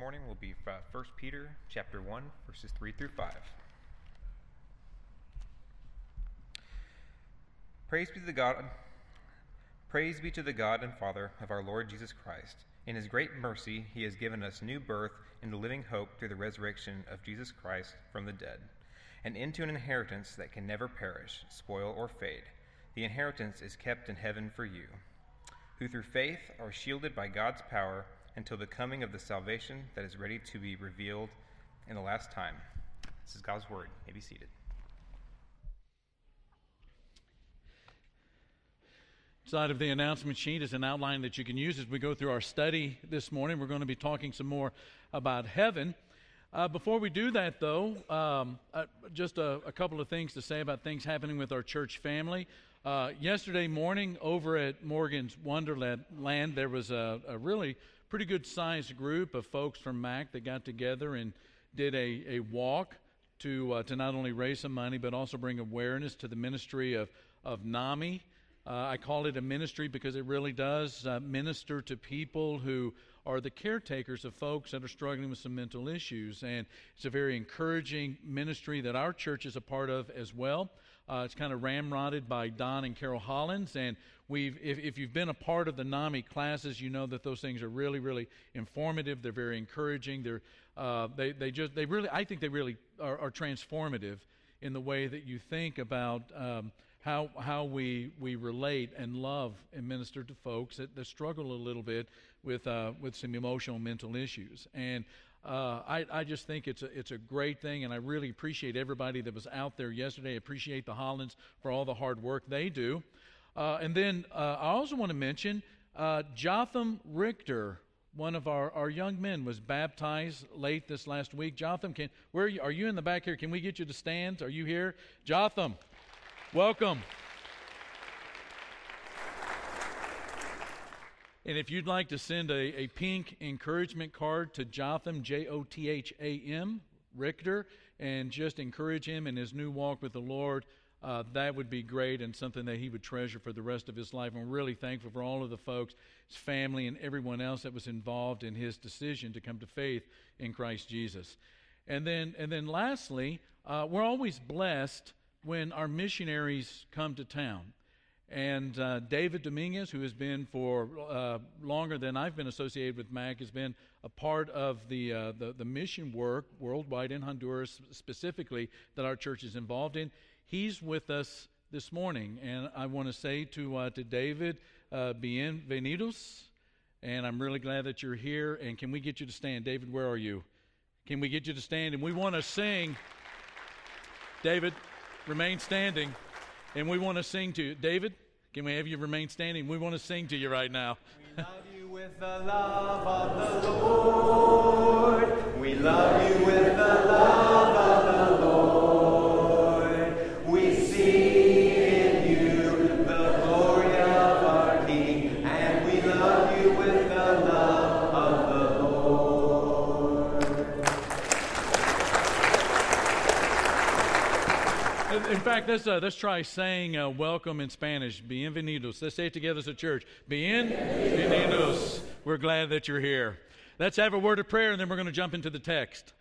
morning will be uh, 1 Peter chapter 1 verses 3 through 5. Praise be to the God Praise be to the God and Father of our Lord Jesus Christ. In his great mercy he has given us new birth into living hope through the resurrection of Jesus Christ from the dead, and into an inheritance that can never perish, spoil or fade. The inheritance is kept in heaven for you, who through faith are shielded by God's power until the coming of the salvation that is ready to be revealed in the last time. This is God's word. You may be seated. Side of the announcement sheet is an outline that you can use as we go through our study this morning. We're going to be talking some more about heaven. Uh, before we do that, though, um, uh, just a, a, couple of things to say about things happening with our church family. Uh, yesterday morning, over at Morgan's Wonderland, there was a, a really pretty good sized group of folks from MAC that got together and did a, a walk to, uh, to not only raise some money but also bring awareness to the ministry of, of NAMI. Uh, I call it a ministry because it really does uh, minister to people who are the caretakers of folks that are struggling with some mental issues. And it's a very encouraging ministry that our church is a part of as well. Uh, it's kind of ramrodded by Don and Carol Hollins, and we've if, if you've been a part of the NAMI classes, you know that those things are really, really informative. They're very encouraging. They're uh, they they just they really I think they really are, are transformative in the way that you think about. Um, how, how we, we relate and love and minister to folks that, that struggle a little bit with, uh, with some emotional mental issues. And uh, I, I just think it's a, it's a great thing, and I really appreciate everybody that was out there yesterday. I appreciate the Hollands for all the hard work they do. Uh, and then uh, I also want to mention uh, Jotham Richter, one of our, our young men, was baptized late this last week. Jotham, can, where are you, are you in the back here? Can we get you to stand? Are you here? Jotham, welcome. And if you'd like to send a, a pink encouragement card to Jotham, J O T H A M, Richter, and just encourage him in his new walk with the Lord, uh, that would be great and something that he would treasure for the rest of his life. We're really thankful for all of the folks, his family, and everyone else that was involved in his decision to come to faith in Christ Jesus. And then, and then lastly, uh, we're always blessed when our missionaries come to town. And uh, David Dominguez, who has been for uh, longer than I've been associated with MAC, has been a part of the, uh, the, the, mission work worldwide in Honduras, specifically, that our church is involved in. He's with us this morning. And I want to say to, uh, to David, uh, bienvenidos. And I'm really glad that you're here. And can we get you to stand? David, where are you? Can we get you to stand? And we want to sing. David, remain standing. And we want to sing to you. David, can we have you remain standing? We want to sing to you right now. we love you with the love of the Lord. We love you with the love of the Lord. Fact, let's, uh, let's try saying uh, welcome in Spanish. Bienvenidos. Let's say it together as a church. Bienvenidos. We're glad that you're here. Let's have a word of prayer, and then we're going to jump into the text.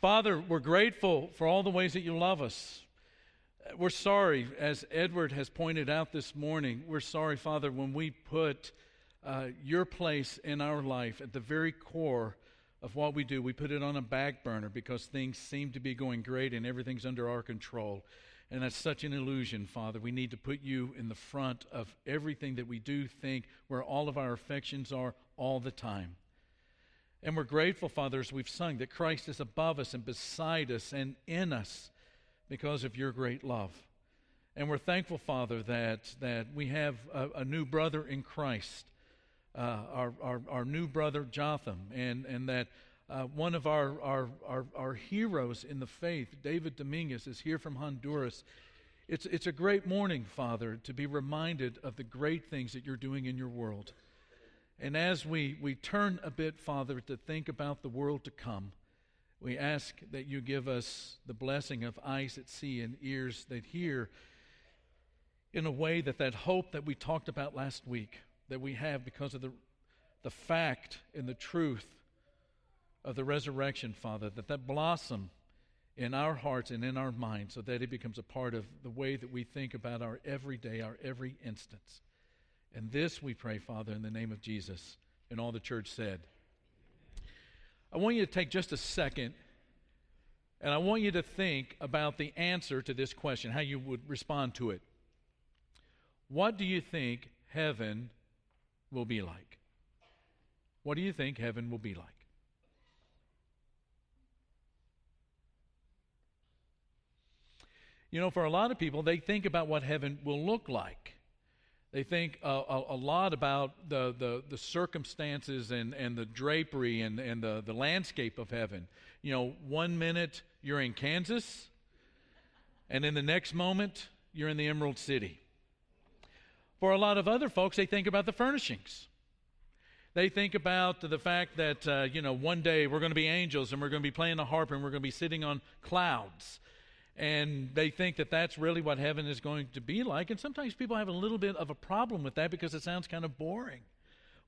Father, we're grateful for all the ways that you love us. We're sorry, as Edward has pointed out this morning, we're sorry, Father, when we put uh, your place in our life at the very core of what we do. We put it on a back burner because things seem to be going great and everything's under our control. And that's such an illusion, Father. We need to put you in the front of everything that we do think, where all of our affections are all the time. And we're grateful, Father, as we've sung, that Christ is above us and beside us and in us because of your great love. And we're thankful, Father, that, that we have a, a new brother in Christ, uh, our, our, our new brother Jotham, and, and that uh, one of our, our, our, our, heroes in the faith, David Dominguez, is here from Honduras. It's, it's a great morning, Father, to be reminded of the great things that you're doing in your world. And as we, we turn a bit, Father, to think about the world to come, we ask that you give us the blessing of eyes that see and ears that hear in a way that that hope that we talked about last week, that we have because of the, the fact and the truth of the resurrection, Father, that that blossom in our hearts and in our minds so that it becomes a part of the way that we think about our everyday, our every instance. And this we pray, Father, in the name of Jesus. And all the church said. I want you to take just a second and I want you to think about the answer to this question, how you would respond to it. What do you think heaven will be like? What do you think heaven will be like? You know, for a lot of people, they think about what heaven will look like. They think a, a, a lot about the, the, the, circumstances and, and the drapery and, and the, the landscape of heaven. You know, one minute you're in Kansas, and in the next moment, you're in the Emerald City. For a lot of other folks, they think about the furnishings. They think about the fact that, uh, you know, one day we're going to be angels and we're going to be playing the harp and we're going to be sitting on clouds and they think that that's really what heaven is going to be like. And sometimes people have a little bit of a problem with that because it sounds kind of boring.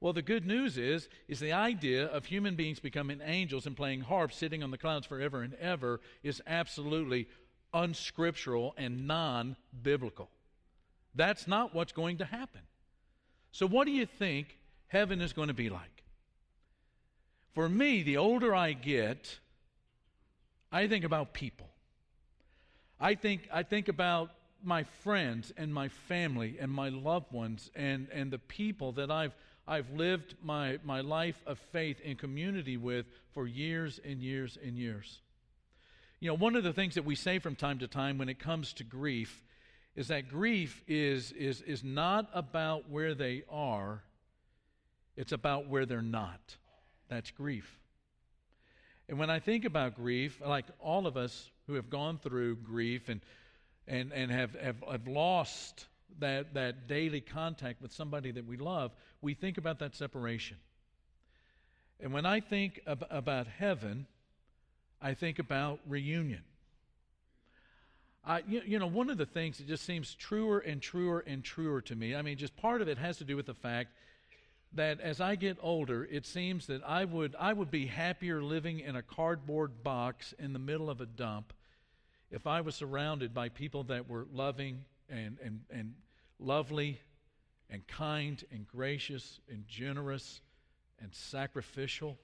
Well, the good news is, is the idea of human beings becoming angels and playing harps, sitting on the clouds forever and ever, is absolutely unscriptural and non-biblical. That's not what's going to happen. So, what do you think heaven is going to be like? For me, the older I get, I think about people. I think, I think about my friends and my family and my loved ones and, and the people that I've, I've lived my, my life of faith in community with for years and years and years. You know, one of the things that we say from time to time when it comes to grief is that grief is, is, is not about where they are, it's about where they're not. That's grief. And when I think about grief, like all of us who have gone through grief and, and, and have, have, have lost that, that daily contact with somebody that we love, we think about that separation. And when I think ab- about heaven, I think about reunion. I, you, you know, one of the things that just seems truer and truer and truer to me, I mean, just part of it has to do with the fact that as I get older, it seems that I would, I would be happier living in a cardboard box in the middle of a dump if I was surrounded by people that were loving and, and, and lovely and kind and gracious and generous and sacrificial,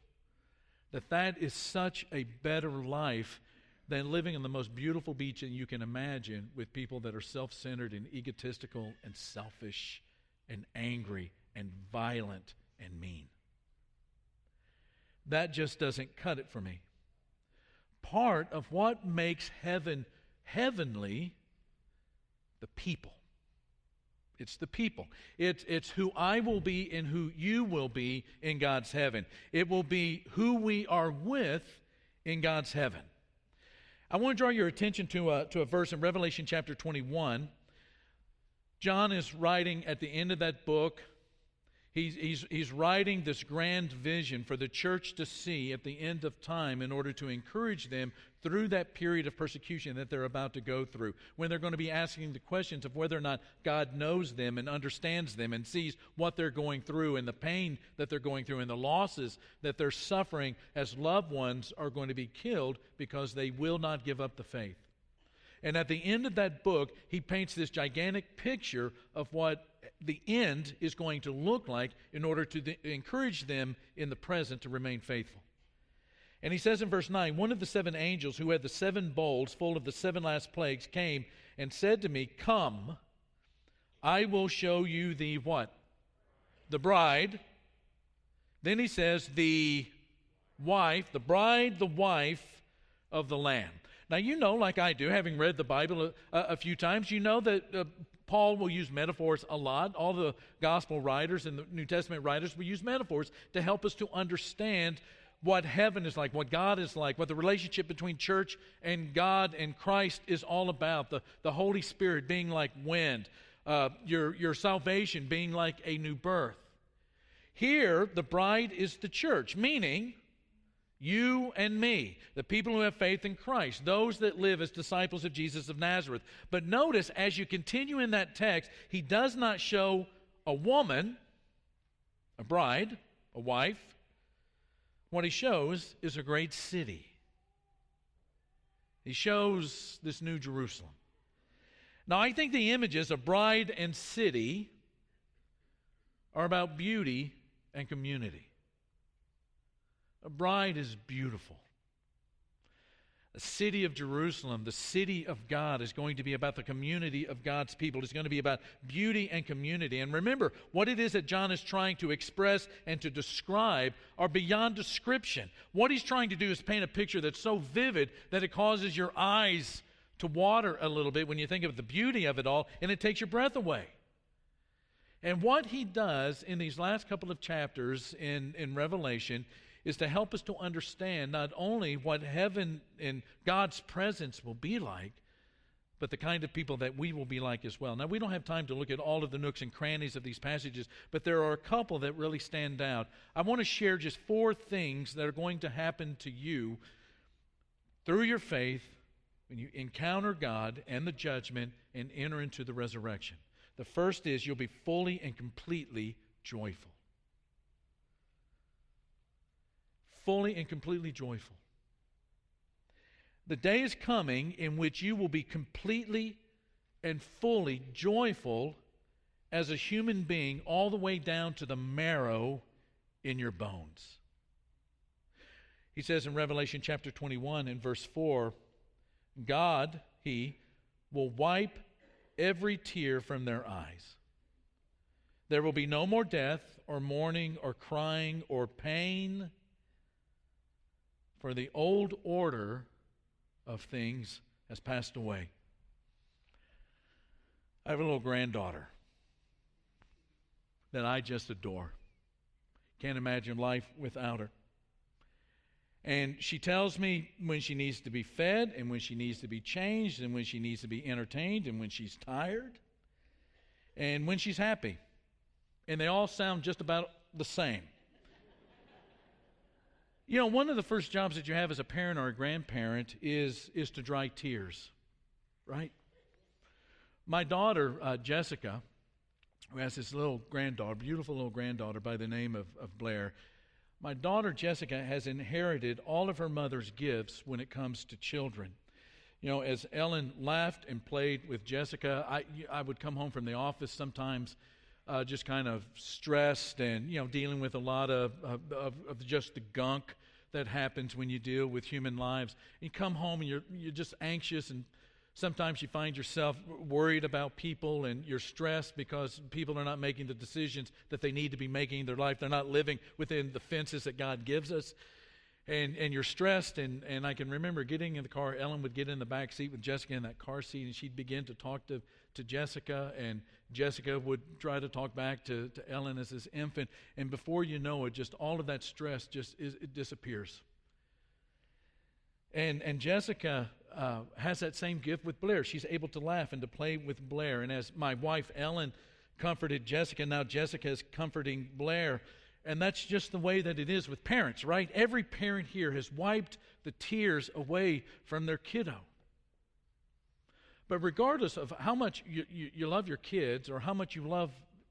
that that is such a better life than living on the most beautiful beach that you can imagine with people that are self centered and egotistical and selfish and angry and violent and mean. That just doesn't cut it for me part of what makes heaven heavenly the people. It's the people. It's, it's who I will be and who you will be in God's heaven. It will be who we are with in God's heaven. I want to draw your attention to a, to a verse in Revelation chapter 21. John is writing at the end of that book He's, he's, he's writing this grand vision for the church to see at the end of time in order to encourage them through that period of persecution that they're about to go through. When they're going to be asking the questions of whether or not God knows them and understands them and sees what they're going through and the pain that they're going through and the losses that they're suffering as loved ones are going to be killed because they will not give up the faith. And at the end of that book, he paints this gigantic picture of what the end is going to look like in order to th- encourage them in the present to remain faithful. And he says in verse 9, One of the seven angels who had the seven bowls full of the seven last plagues came and said to me, Come, I will show you the what? The bride. Then he says, The wife, the bride, the wife of the Lamb. Now, you know, like I do, having read the Bible a, a few times, you know that uh, Paul will use metaphors a lot. All the gospel writers and the New Testament writers will use metaphors to help us to understand what heaven is like, what God is like, what the relationship between church and God and Christ is all about. The, the Holy Spirit being like wind, uh, your, your salvation being like a new birth. Here, the bride is the church, meaning you and me, the people who have faith in Christ, those that live as disciples of Jesus of Nazareth. But notice, as you continue in that text, he does not show a woman, a bride, a wife, What he shows is a great city. He shows this new Jerusalem. Now, I think the images of bride and city are about beauty and community. A bride is beautiful. The city of Jerusalem, the city of God, is going to be about the community of God's people. It's going to be about beauty and community. And remember, what it is that John is trying to express and to describe are beyond description. What he's trying to do is paint a picture that's so vivid that it causes your eyes to water a little bit when you think of the beauty of it all, and it takes your breath away. And what he does in these last couple of chapters in, in Revelation is to help us to understand not only what heaven and God's presence will be like, but the kind of people that we will be like as well. Now, we don't have time to look at all of the nooks and crannies of these passages, but there are a couple that really stand out. I want to share just four things that are going to happen to you through your faith when you encounter God and the judgment and enter into the resurrection. The first is you'll be fully and completely joyful. Fully and completely joyful. The day is coming in which you will be completely and fully joyful as a human being, all the way down to the marrow in your bones. He says in Revelation chapter 21 and verse 4 God, He, will wipe every tear from their eyes. There will be no more death, or mourning, or crying, or pain for the old order of things has passed away. I have a little granddaughter that I just adore. Can't imagine life without her. And she tells me when she needs to be fed, and when she needs to be changed, and when she needs to be entertained, and when she's tired, and when she's happy. And they all sound just about the same. You know, one of the first jobs that you have as a parent or a grandparent is, is to dry tears, right? My daughter, uh, Jessica, who has this little granddaughter, beautiful little granddaughter by the name of, of Blair, my daughter Jessica has inherited all of her mother's gifts when it comes to children. You know, as Ellen laughed and played with Jessica, I, I would come home from the office sometimes uh, just kind of stressed and, you know, dealing with a lot of, of, of just the gunk that happens when you deal with human lives. You come home and you're, you're just anxious, and sometimes you find yourself worried about people and you're stressed because people are not making the decisions that they need to be making in their life. They're not living within the fences that God gives us. And, and you're stressed, and, and I can remember getting in the car. Ellen would get in the back seat with Jessica in that car seat, and she'd begin to talk to, to Jessica, and Jessica would try to talk back to, to Ellen as his infant. And before you know it, just all of that stress just is, it disappears. And, and Jessica uh, has that same gift with Blair. She's able to laugh and to play with Blair. And as my wife Ellen comforted Jessica, now Jessica is comforting Blair. And that's just the way that it is with parents, right? Every parent here has wiped the tears away from their kiddo. But regardless of how much you, you, you, love your kids or how much you love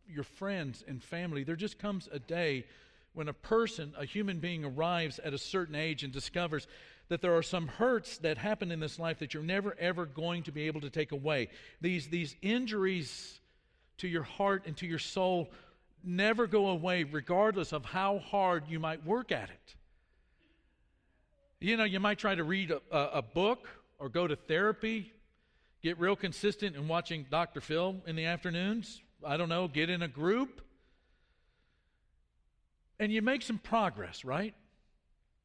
your friends and family, there just comes a day when a person, a human being, arrives at a certain age and discovers that there are some hurts that happen in this life that you're never, ever going to be able to take away. These, these injuries to your heart and to your soul never go away, regardless of how hard you might work at it. You know, you might try to read a, a, a book or go to therapy Get real consistent in watching Dr. Phil in the afternoons. I don't know, get in a group. And you make some progress, right?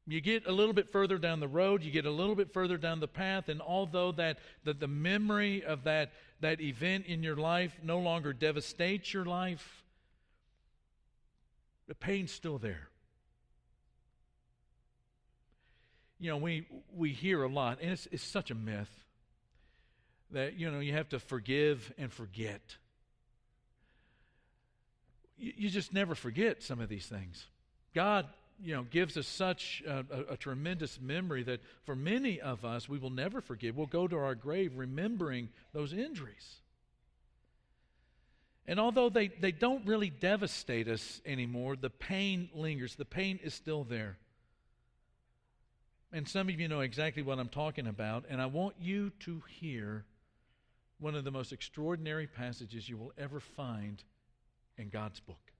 You get a little bit further down the road, you get a little bit further down the path, and although that the, the memory of that, that event in your life no longer devastates your life, the pain's still there. You know, we we hear a lot, and it's, it's such a myth that, you know, you have to forgive and forget. You, you just never forget some of these things. God, you know, gives us such a, a, a, tremendous memory that for many of us, we will never forgive. We'll go to our grave remembering those injuries. And although they, they don't really devastate us anymore, the pain lingers. The pain is still there. And some of you know exactly what I'm talking about, and I want you to hear one of the most extraordinary passages you will ever find in God's book.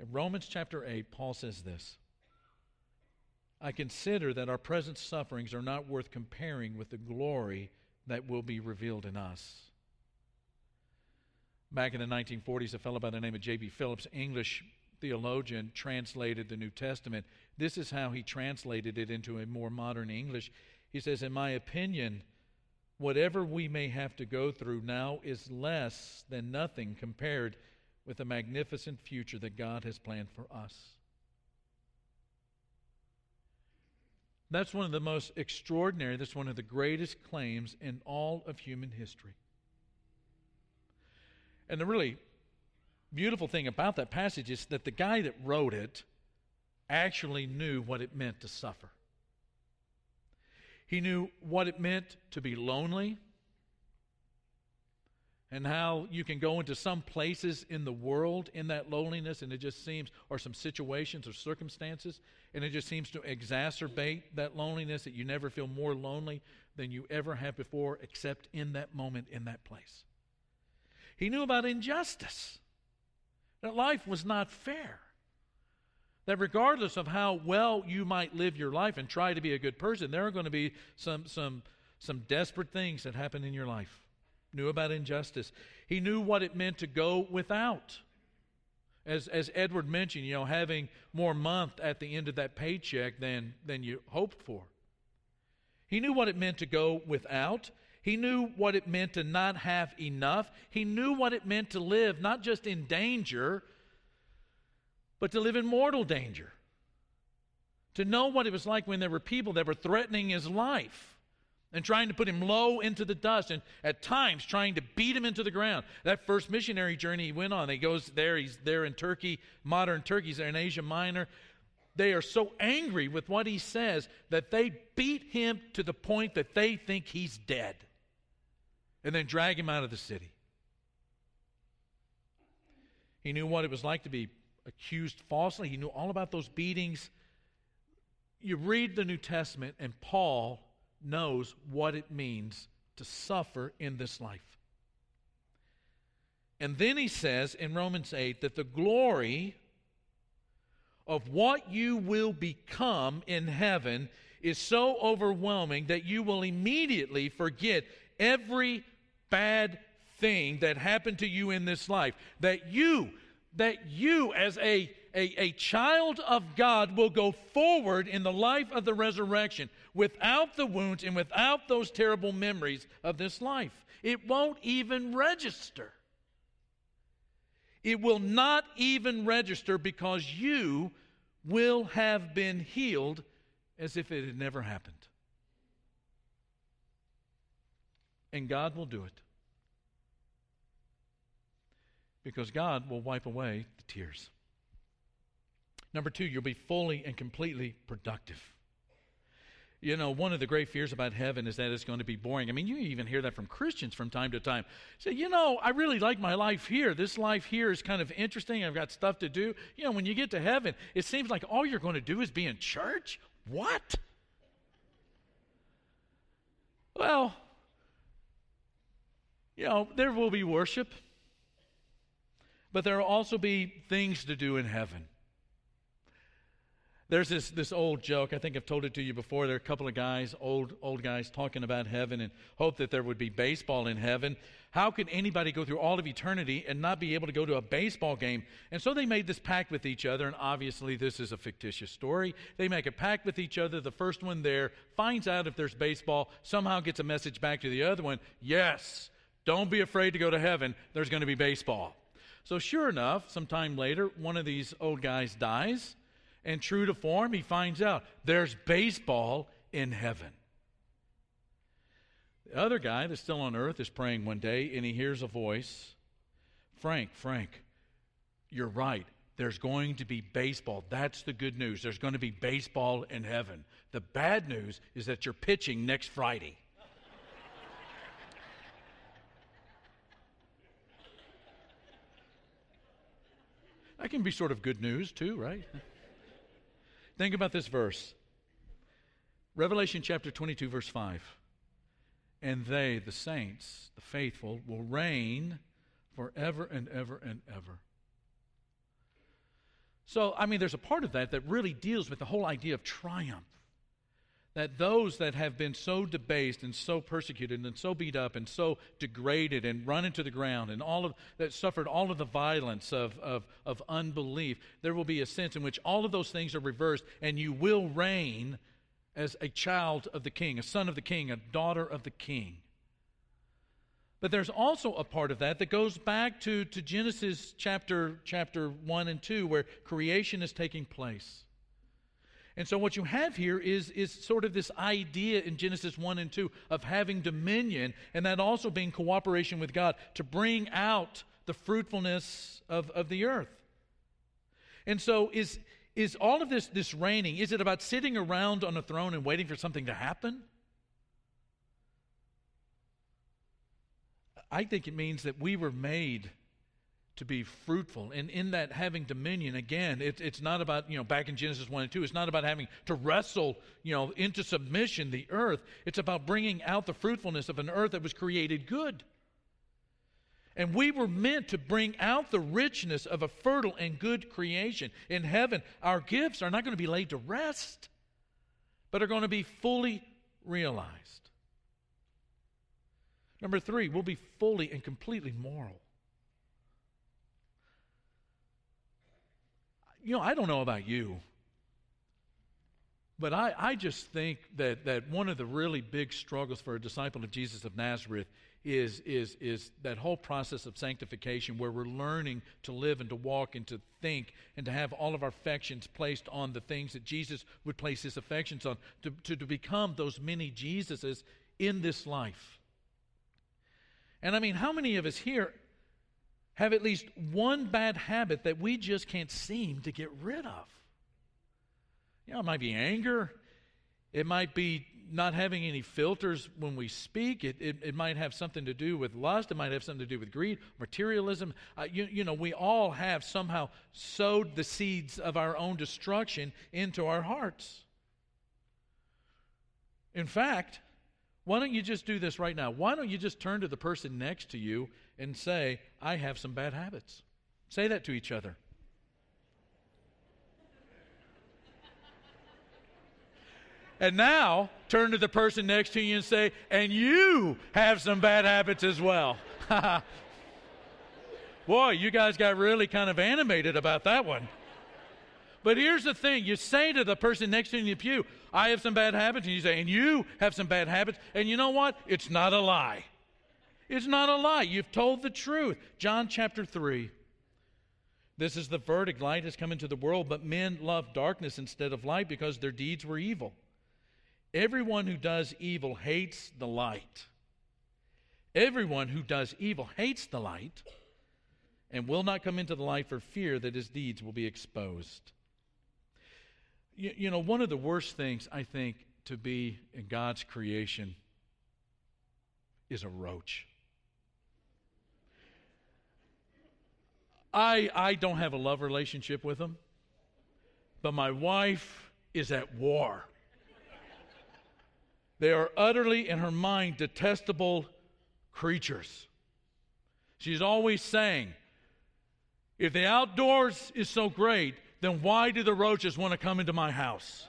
In Romans chapter 8, Paul says this I consider that our present sufferings are not worth comparing with the glory that will be revealed in us. Back in the 1940s, a fellow by the name of J.B. Phillips, English theologian, translated the New Testament. This is how he translated it into a more modern English. He says, In my opinion, whatever we may have to go through now is less than nothing compared with the magnificent future that God has planned for us. That's one of the most extraordinary, that's one of the greatest claims in all of human history. And the really beautiful thing about that passage is that the guy that wrote it actually knew what it meant to suffer. He knew what it meant to be lonely and how you can go into some places in the world in that loneliness and it just seems, or some situations or circumstances, and it just seems to exacerbate that loneliness that you never feel more lonely than you ever have before, except in that moment, in that place. He knew about injustice, that life was not fair. That regardless of how well you might live your life and try to be a good person, there are going to be some, some, some desperate things that happen in your life. Knew about injustice. He knew what it meant to go without. As, as Edward mentioned, you know, having more month at the end of that paycheck than, than you hoped for. He knew what it meant to go without. He knew what it meant to not have enough. He knew what it meant to live not just in danger, but to live in mortal danger. To know what it was like when there were people that were threatening his life and trying to put him low into the dust and at times trying to beat him into the ground. That first missionary journey he went on, he goes there, he's there in Turkey, modern Turkey, he's there in Asia Minor. They are so angry with what he says that they beat him to the point that they think he's dead and then drag him out of the city. He knew what it was like to be accused falsely. He knew all about those beatings. You read the New Testament, and Paul knows what it means to suffer in this life. And then he says in Romans 8 that the glory of what you will become in heaven is so overwhelming that you will immediately forget every bad thing that happened to you in this life. That you that you, as a, a, a, child of God, will go forward in the life of the resurrection without the wounds and without those terrible memories of this life. It won't even register. It will not even register because you will have been healed as if it had never happened. And God will do it because God will wipe away the tears. Number two, you'll be fully and completely productive. You know, one of the great fears about heaven is that it's going to be boring. I mean, you even hear that from Christians from time to time. Say, you know, I really like my life here. This life here is kind of interesting. I've got stuff to do. You know, when you get to heaven, it seems like all you're going to do is be in church. What? Well, you know, there will be worship. But there will also be things to do in heaven. There's this, this old joke. I think I've told it to you before. There are a couple of guys, old, old guys, talking about heaven and hope that there would be baseball in heaven. How could anybody go through all of eternity and not be able to go to a baseball game? And so they made this pact with each other, and obviously this is a fictitious story. They make a pact with each other. The first one there finds out if there's baseball, somehow gets a message back to the other one yes, don't be afraid to go to heaven. There's going to be baseball. So, sure enough, sometime later, one of these old guys dies, and true to form, he finds out there's baseball in heaven. The other guy that's still on earth is praying one day, and he hears a voice Frank, Frank, you're right. There's going to be baseball. That's the good news. There's going to be baseball in heaven. The bad news is that you're pitching next Friday. That can be sort of good news, too, right? Think about this verse Revelation chapter 22, verse 5. And they, the saints, the faithful, will reign forever and ever and ever. So, I mean, there's a part of that that really deals with the whole idea of triumph. That those that have been so debased and so persecuted and so beat up and so degraded and run into the ground and all of that suffered all of the violence of, of, of unbelief, there will be a sense in which all of those things are reversed and you will reign as a child of the king, a son of the king, a daughter of the king. But there's also a part of that that goes back to, to Genesis chapter, chapter 1 and 2, where creation is taking place. And so, what you have here is, is sort of this idea in Genesis 1 and 2 of having dominion, and that also being cooperation with God to bring out the fruitfulness of, of the earth. And so, is, is all of this, this reigning, is it about sitting around on a throne and waiting for something to happen? I think it means that we were made to be fruitful. And in that having dominion, again, it, it's not about, you know, back in Genesis 1 and 2, it's not about having to wrestle, you know, into submission the earth. It's about bringing out the fruitfulness of an earth that was created good. And we were meant to bring out the richness of a fertile and good creation. In heaven, our gifts are not going to be laid to rest, but are going to be fully realized. Number three, we'll be fully and completely moral. You know, I don't know about you, but I, I just think that, that one of the really big struggles for a disciple of Jesus of Nazareth is, is, is that whole process of sanctification where we're learning to live and to walk and to think and to have all of our affections placed on the things that Jesus would place his affections on, to, to, to become those many Jesuses in this life. And I mean, how many of us here have at least one bad habit that we just can't seem to get rid of? You know, it might be anger. It might be not having any filters when we speak. It, it, it, might have something to do with lust. It might have something to do with greed, materialism. Uh, you, you know, we all have somehow sowed the seeds of our own destruction into our hearts. In fact, why don't you just do this right now? Why don't you just turn to the person next to you and say, I have some bad habits? Say that to each other. And now turn to the person next to you and say, and you have some bad habits as well. Boy, you guys got really kind of animated about that one. But here's the thing you say to the person next to you in the pew, I have some bad habits. And you say, and you have some bad habits. And you know what? It's not a lie. It's not a lie. You've told the truth. John chapter 3. This is the verdict. Light has come into the world, but men love darkness instead of light because their deeds were evil. Everyone who does evil hates the light. Everyone who does evil hates the light and will not come into the light for fear that his deeds will be exposed. You, you know, one of the worst things, I think, to be in God's creation is a roach. I, I don't have a love relationship with them, but my wife is at war. They are utterly, in her mind, detestable creatures. She's always saying, if the outdoors is so great, then why do the roaches want to come into my house?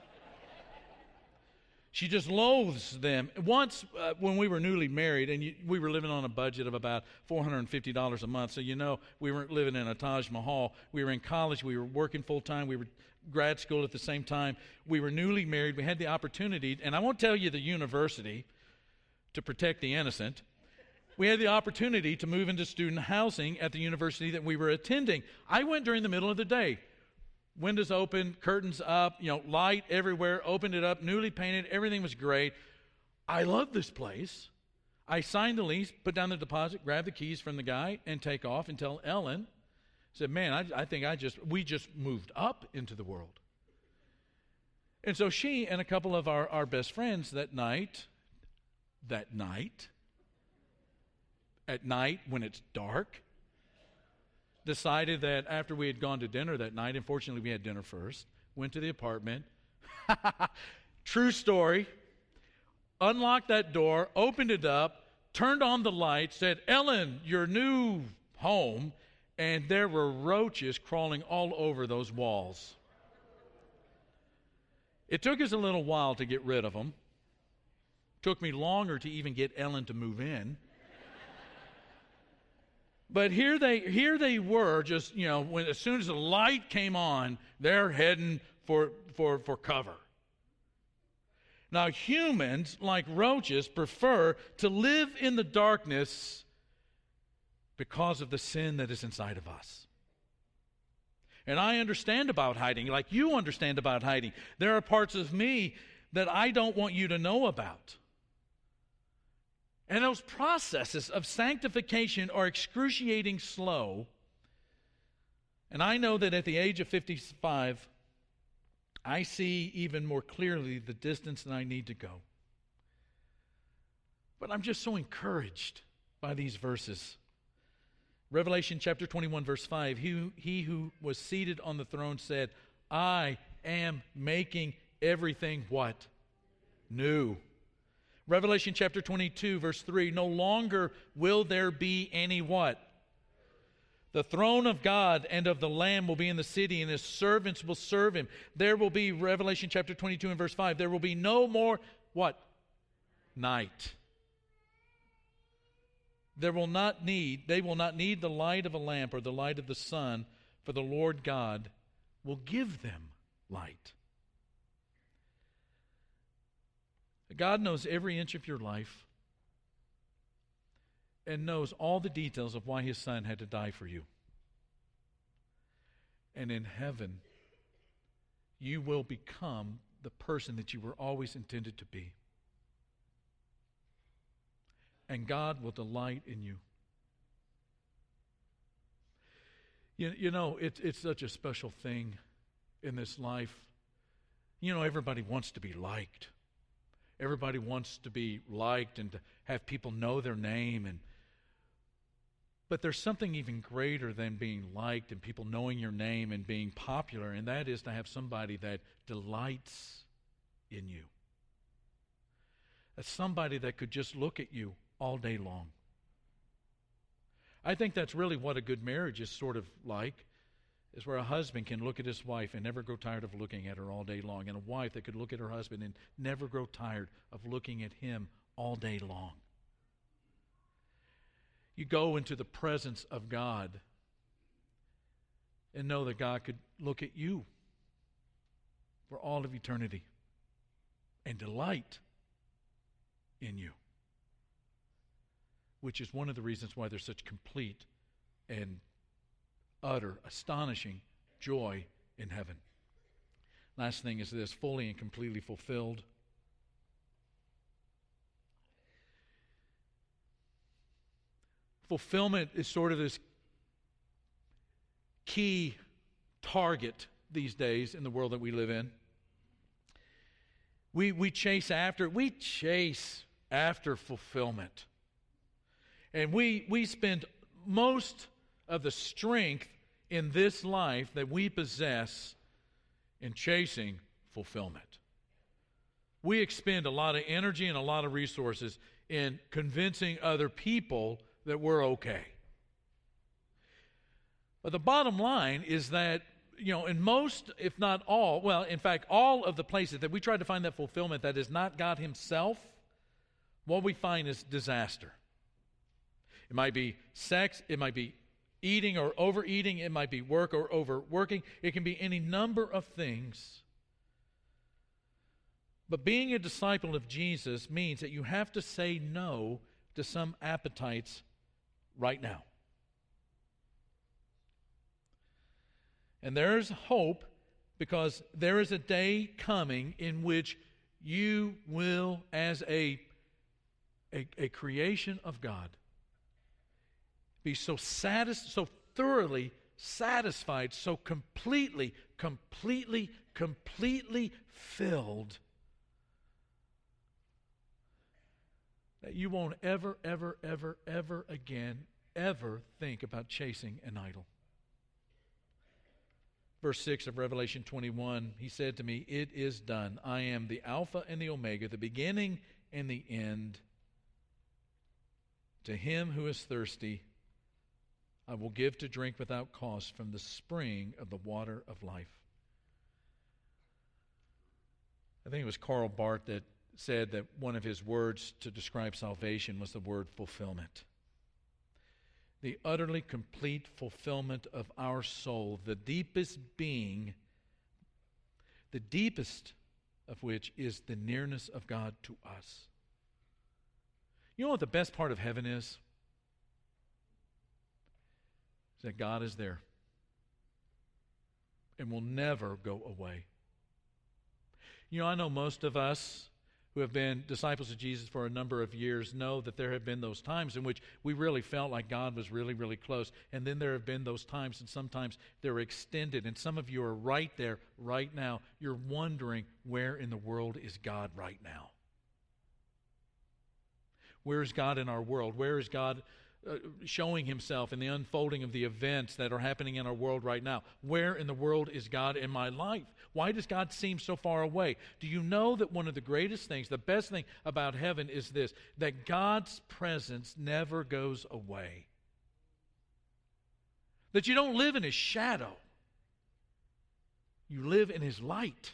She just loathes them. Once, uh, when we were newly married, and you, we were living on a budget of about $450 a month, so you know we weren't living in a Taj Mahal. We were in college, we were working full time, we were grad school at the same time. We were newly married. We had the opportunity, and I won't tell you the university to protect the innocent. We had the opportunity to move into student housing at the university that we were attending. I went during the middle of the day windows open, curtains up, you know, light everywhere, opened it up, newly painted, everything was great. I love this place. I signed the lease, put down the deposit, grab the keys from the guy, and take off and tell Ellen, said, Man, I, I think I just, we just moved up into the world. And so she and a couple of our, our best friends that night, that night, at night when it's dark, decided that after we had gone to dinner that night, unfortunately we had dinner first, went to the apartment, True story. Unlocked that door, opened it up, turned on the light, said, Ellen, your new home. And there were roaches crawling all over those walls. It took us a little while to get rid of them. Took me longer to even get Ellen to move in. But here they here they were, just you know, when as soon as the light came on, they're heading for for for cover. Now humans, like roaches, prefer to live in the darkness because of the sin that is inside of us. And I understand about hiding, like you understand about hiding. There are parts of me that I don't want you to know about. And those processes of sanctification are excruciating slow. And I know that at the age of 55, I see even more clearly the distance that I need to go. But I'm just so encouraged by these verses. Revelation chapter 21, verse 5 he, he who was seated on the throne said, I am making everything what? New. Revelation chapter 22, verse 3 No longer will there be any what? The throne of God and of the Lamb will be in the city, and his servants will serve him. There will be, Revelation chapter 22 and verse 5, there will be no more what? Night. There will not need, they will not need the light of a lamp or the light of the sun, for the Lord God will give them light. God knows every inch of your life and knows all the details of why his son had to die for you. And in heaven, you will become the person that you were always intended to be. And God will delight in you. You, you know, it, it's such a special thing in this life. You know, everybody wants to be liked. Everybody wants to be liked and to have people know their name and but there's something even greater than being liked and people knowing your name and being popular, and that is to have somebody that delights in you. That's somebody that could just look at you all day long. I think that's really what a good marriage is sort of like is where a husband can look at his wife and never grow tired of looking at her all day long, and a wife that could look at her husband and never grow tired of looking at him all day long. You go into the presence of God and know that God could look at you for all of eternity and delight in you, which is one of the reasons why there's such complete and utter, astonishing joy in heaven. Last thing is this fully and completely fulfilled. Fulfillment is sort of this key target these days in the world that we live in. We, we chase after, we chase after fulfillment. And we, we spend most of the strength in this life that we possess in chasing fulfillment. We expend a lot of energy and a lot of resources in convincing other people that we're okay. But the bottom line is that, you know, in most, if not all, well, in fact, all of the places that we try to find that fulfillment that is not God Himself, what we find is disaster. It might be sex, it might be eating or overeating, it might be work or overworking, it can be any number of things. But being a disciple of Jesus means that you have to say no to some appetites right now. And there's hope because there is a day coming in which you will, as a, a, a creation of God, be so satis- so thoroughly satisfied, so completely, completely, completely filled that you won't ever, ever, ever, ever again, ever think about chasing an idol. verse 6 of Revelation 21, he said to me, It is done. I am the Alpha and the Omega, the beginning and the end. To him who is thirsty, I will give to drink without cost from the spring of the water of life. I think it was Karl Barth that said that one of his words to describe salvation was the word fulfillment. The utterly complete fulfillment of our soul, the deepest being, the deepest of which is the nearness of God to us. You know what the best part of heaven is? Is that God is there and will never go away. You know, I know most of us who have been disciples of Jesus for a number of years know that there have been those times in which we really felt like God was really, really close. And then there have been those times, and sometimes they're extended. And some of you are right there, right now. You're wondering, where in the world is God right now? Where is God in our world? Where is God uh, showing himself in the unfolding of the events that are happening in our world right now. Where in the world is God in my life? Why does God seem so far away? Do you know that one of the greatest things, the best thing about heaven is this that God's presence never goes away? That you don't live in his shadow, you live in his light.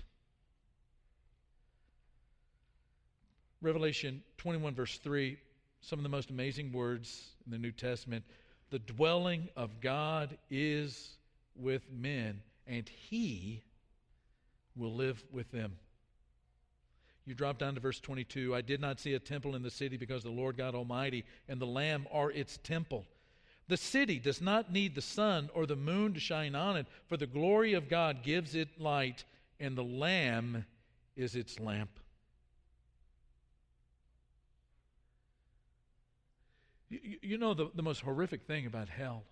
Revelation 21, verse 3 some of the most amazing words in the New Testament. The dwelling of God is with men, and He will live with them. You drop down to verse 22. I did not see a temple in the city because the Lord God Almighty and the Lamb are its temple. The city does not need the sun or the moon to shine on it, for the glory of God gives it light, and the Lamb is its lamp. You, you know the, the most horrific thing about hell,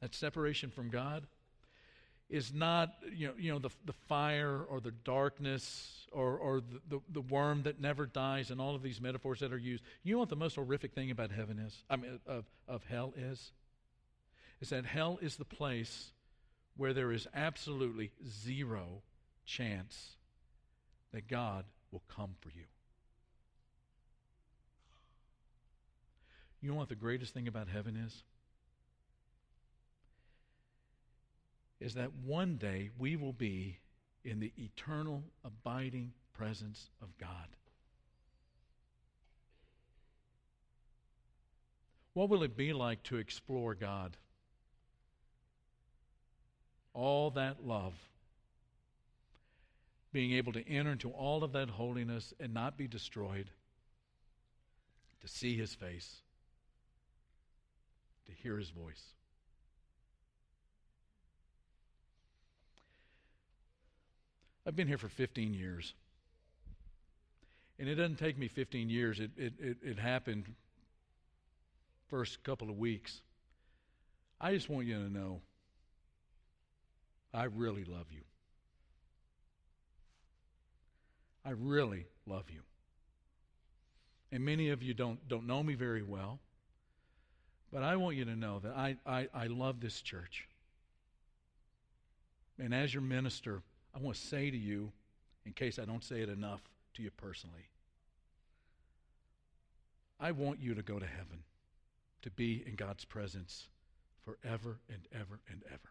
that separation from God, is not you know, you know the, the fire or the darkness or, or the, the, the, worm that never dies and all of these metaphors that are used. You know what the most horrific thing about heaven is? I mean, of, of hell is? Is that hell is the place where there is absolutely zero chance that God will come for you. You know what the greatest thing about heaven is? Is that one day we will be in the eternal, abiding presence of God. What will it be like to explore God? All that love, being able to enter into all of that holiness and not be destroyed, to see His face to hear his voice. I've been here for 15 years. And it doesn't take me 15 years. It, it, it, it happened first couple of weeks. I just want you to know I really love you. I really love you. And many of you don't, don't know me very well. But I want you to know that I, I, I love this church. And as your minister, I want to say to you, in case I don't say it enough to you personally, I want you to go to heaven, to be in God's presence forever and ever and ever.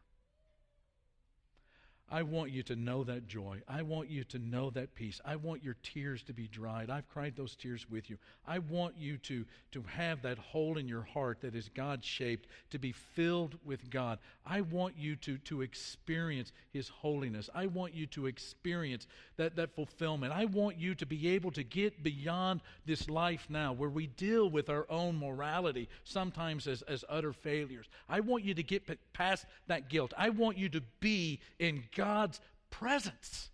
I want you to know that joy. I want you to know that peace. I want your tears to be dried. I've cried those tears with you. I want you to, to have that hole in your heart that is God shaped, to be filled with God. I want you to, to experience His holiness. I want you to experience that, that fulfillment. I want you to be able to get beyond this life now where we deal with our own morality, sometimes as, as utter failures. I want you to get past that guilt. I want you to be in God's presence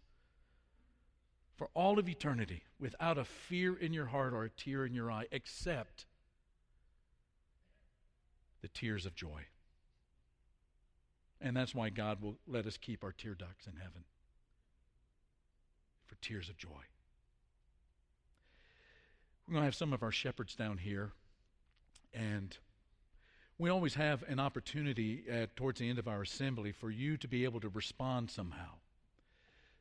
for all of eternity without a fear in your heart or a tear in your eye, except the tears of joy. And that's why God will let us keep our tear ducts in heaven for tears of joy. We're going to have some of our shepherds down here, and we always have an opportunity at, towards the end of our assembly for you to be able to respond somehow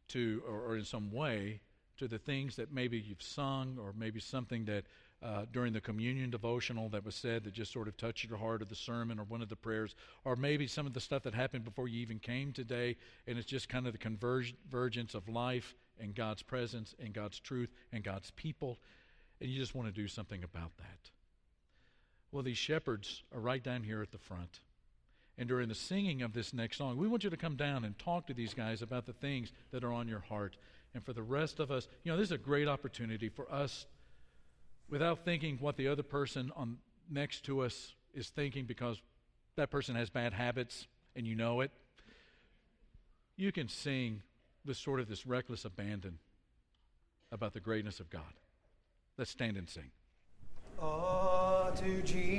to, or, or in some way, to the things that maybe you've sung or maybe something that uh, during the communion devotional that was said that just sort of touched your heart or the sermon or one of the prayers or maybe some of the stuff that happened before you even came today and it's just kind of the convergence of life and god's presence and god's truth and god's people and you just want to do something about that well these shepherds are right down here at the front and during the singing of this next song we want you to come down and talk to these guys about the things that are on your heart and for the rest of us, you know, this is a great opportunity for us without thinking what the other person on next to us is thinking because that person has bad habits and you know it. You can sing with sort of this reckless abandon about the greatness of God. Let's stand and sing. Oh, to Jesus.